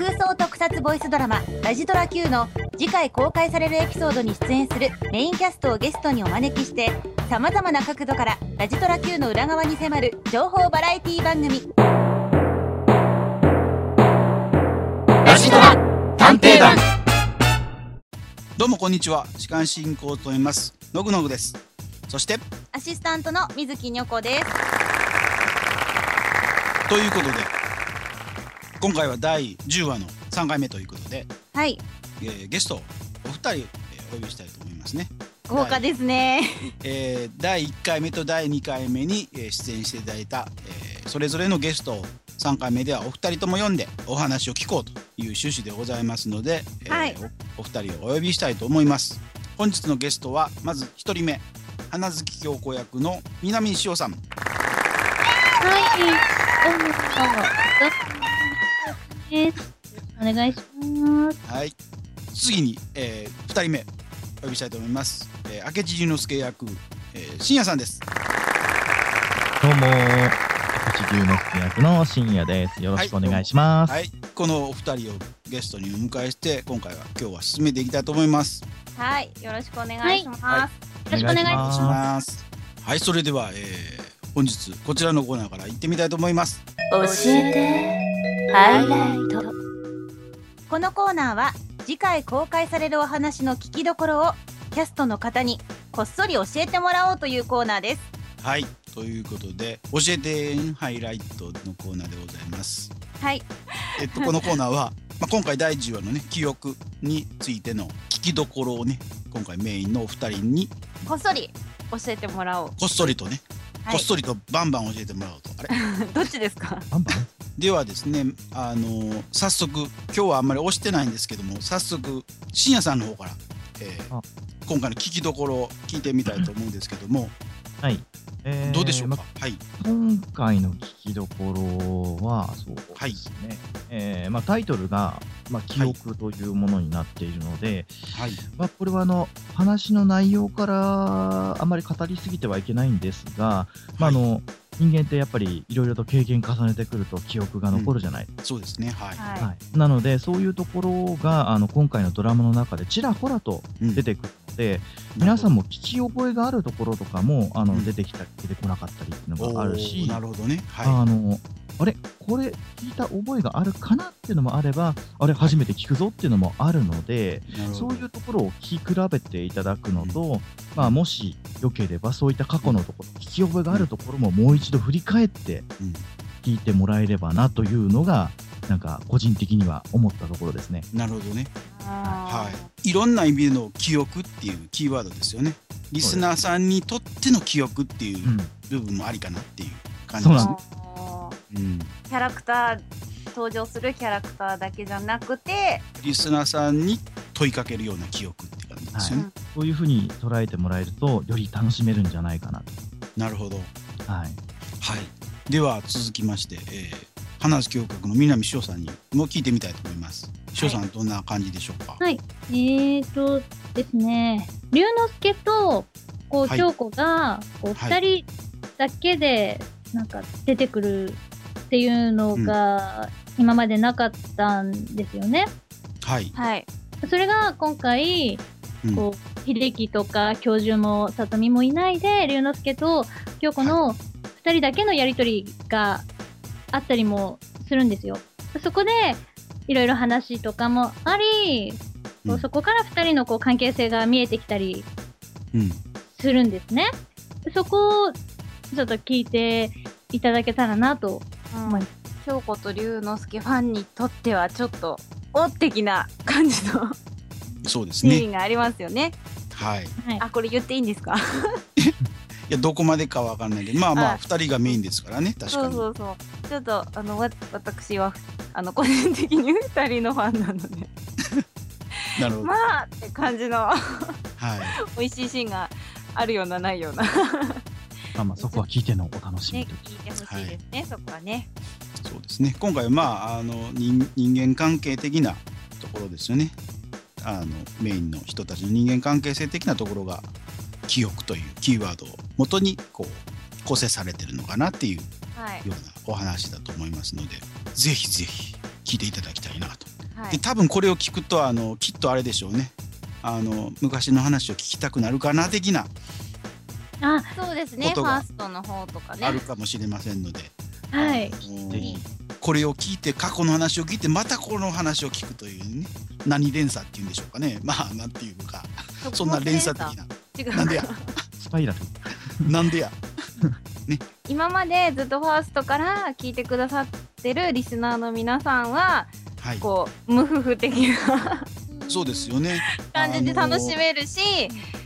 空想特撮ボイスドラマ「ラジドラ Q」の次回公開されるエピソードに出演するメインキャストをゲストにお招きしてさまざまな角度からラジドラ Q の裏側に迫る情報バラエティ番組。ラジドラ探偵団。どうもこんにちは。司会進行を務めます。のぐのぐです。そしてアシスタントの水木にょこです。ということで今回は第10話の3回目ということで、はい。えーゲストをお二人、えーお呼びしたいと思いますね、豪華ですね。えー第1回目と第2回目に、えー出演していただいた、えーそれぞれのゲストを3回目ではお二人とも読んでお話を聞こうという趣旨でございますので、えーはい。おお二人をお呼びしたいと思います。本日のゲストはまず1人目花月京子役の南潮さん。はい、どうも、どうも、です。お願いします。はい。次に、えー、2人目お呼びしたいと思います。えー、明智龍之介役、えー、深夜さんです。どうも、八龍之介役の深夜です。よろしくお願いします。はい。このお二人をゲストにお迎えして、今回は今日は進めていきたいと思います。はいよろしくお願いします、はいよろしくお願い。します。はい、それでは、えー、本日こちらのコーナーから行ってみたいと思います。教えてハイライト。このコーナーは次回公開されるお話の聞きどころをキャストの方にこっそり教えてもらおうというコーナーです。はい。ということで、教えてハイライトのコーナーでございます。はい。えっと、このコーナーは、まあ、今回第10話のね、記憶についての聞きどころをね、今回メインのお二人にこっそり教えてもらおう。こっそりとね、はい。こっそりとバンバン教えてもらおうと。あれ？どっちですか？バンバン？ではですね、あのー早速、今日はあんまり押してないんですけども、早速、深夜さんの方から、えーあ今回の聞きどころを聞いてみたいと思うんですけども、はい。えーどうでしょうか、まはい。今回の聞きどころは、そうですね。えーまあ、タイトルが、まあ、記憶というものになっているので、はい。まあ、これはあの話の内容からあまり語りすぎてはいけないんですが、まあ、あの人間ってやっぱりいろいろと経験重ねてくると記憶が残るじゃない。そうですね、はい。はい、はい、なのでそういうところがあの今回のドラマの中でちらほらとうん出てくるので、皆さんもも聞き覚えがあるところとかもあの、うん出てきたり出てこなかったりっていうのがあるしなるほどね。はあのあれこれ聞いた覚えがあるかなっていうのもあればあれ初めて聞くぞっていうのもあるので、そういうところを聞き比べていただくのと、まあ、もしよければそういった過去のところ聞き覚えがあるところももう一度振り返ってうん聞いてもらえればなというのがなんか個人的には思ったところですね。なるほどね。ははい。いろんな意味での記憶っていうキーワードですよね。リスナーさんにとっての記憶っていううん部分もありかなっていう感じそうなんですね。いうん。キャラクター登場するキャラクターだけじゃなくてリスナーさんに問いかけるような記憶って感じですよね。そういうふうに捉えてもらえるとより楽しめるんじゃないかなと。なるほど。はい、はい。では続きまして、えー、花月教閣の南翔さんにも聞いてみたいと思います。翔さん、どんな感じでしょうか？はい。えーとですね、龍之介と、こう、はい京子が、こう、はい二人だけで、なんか、出てくるっていうのが、今までなかったんですよね。はい。はいそれが、今回、うんこう、秀樹とか、教授も、里美もいないで、龍之介と京子の二人だけのやりとりがあったりもするんですよ。そこで、いろいろ話とかもあり、こううんそこから二人のこう関係性が見えてきたりうん。するんですね。そこをちょっと聞いていただけたらなと。うん京子と龍之介ファンにとってはちょっとおっ的な感じのそうですシーね。ンがありますよね。はい。いはい。あこれ言っていいんですか？や、どこまでかわかんないけど、まあまあ、はい二人がメインですからね、確かに。そうそうそうちょっとあのわ私はあの個人的に二人のファンなので なるほど。まあって感じのはい。美味しいシーンがあるようなないようなねまあまあそこは聞いてのお楽しみ聞いというてほしいですね、そこはね。そうですね。今回はまあ、あの人人間関係的なところですよね。あのメインの人たちの人間関係性的なところが記憶というキーワードを元にこう構成されてるのかなっていうよはい。うなお話だと思いますので、ぜひぜひ聞いていただきたいなとはいで多分これを聞くとあのきっとあれでしょうねあの昔の話を聞きたくなるかな的なあ、そうですね。ファーストの方とかね。あるかもしれませんので、はい。これを聞いて過去の話を聞いてまたこの話を聞くというね何連鎖っていうんでしょうかね。まあなんていうか。そんな連鎖的な。違う。なんでや？スパイラル。なんでや？今までずっとファーストから聞いてくださってるリスナーの皆さんははい。こう無夫婦的なそうですよね。感じで楽しめるし、あの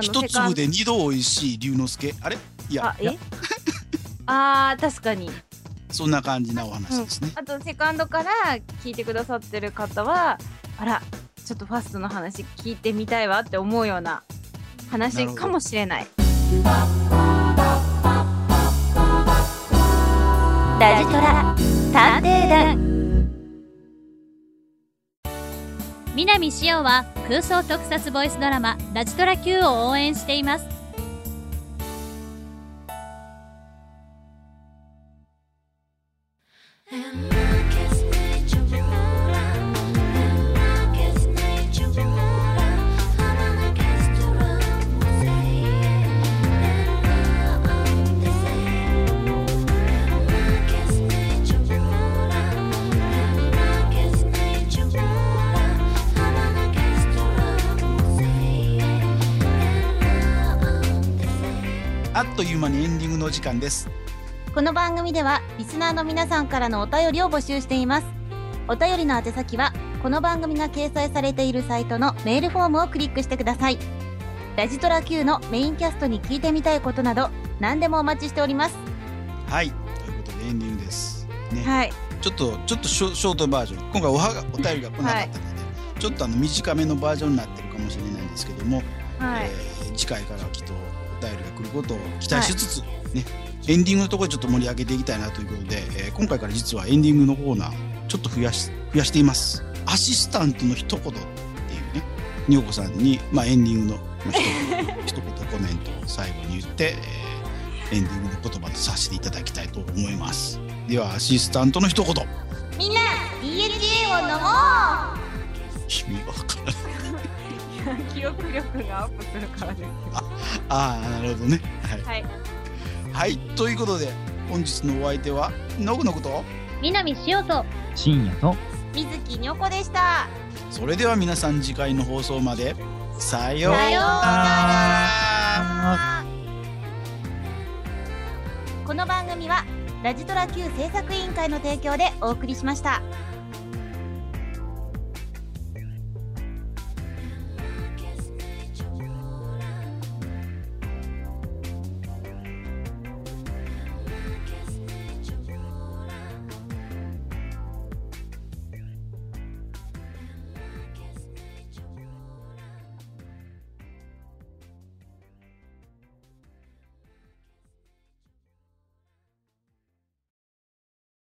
一粒で二度美味しい龍之介。あれ？いやあえ？あー確かに。そんな感じなお話ですね、あとセカンドから聞いてくださってる方はあらちょっとファーストの話聞いてみたいわって思うような話かもしれない。ラジトラ探偵団南しおは空想特撮ボイスドラマラジトラ Q を応援しています。あっという間にエンディングの時間です。この番組ではリスナーの皆さんからのお便りを募集しています。お便りの宛先はこの番組が掲載されているサイトのメールフォームをクリックしてください。ラジトラ Q のメインキャストに聞いてみたいことなど何でもお待ちしております。はい。ということでエンディングですね、はい。ちょっとちょっとショートバージョン。今回おはがお便りが来なかったので、ちょっとあの短めのバージョンになってるかもしれないんですけども、はい、えー次回からはきっとお便りが来ることを期待しつつ、ねエンディングのところでちょっと盛り上げていきたいなということで、えー今回から実はエンディングのコーナーちょっと増やし増やしています。アシスタントの一言っていうね女子さんに、まあ、エンディングのまあ一言一言コメントを最後に言って、えーエンディングの言葉とさせていただきたいと思います。ではアシスタントの一言。みんな DHA を飲も意味がわからないう 記憶力がアップするからですあ あなるほどね。はい、はい。はい、ということで本日のお相手はのぐのぐと南しおと深夜と水木にょこでした。それでは皆さん次回の放送までさようなら。この番組はラジトラ Q 制作委員会の提供でお送りしました。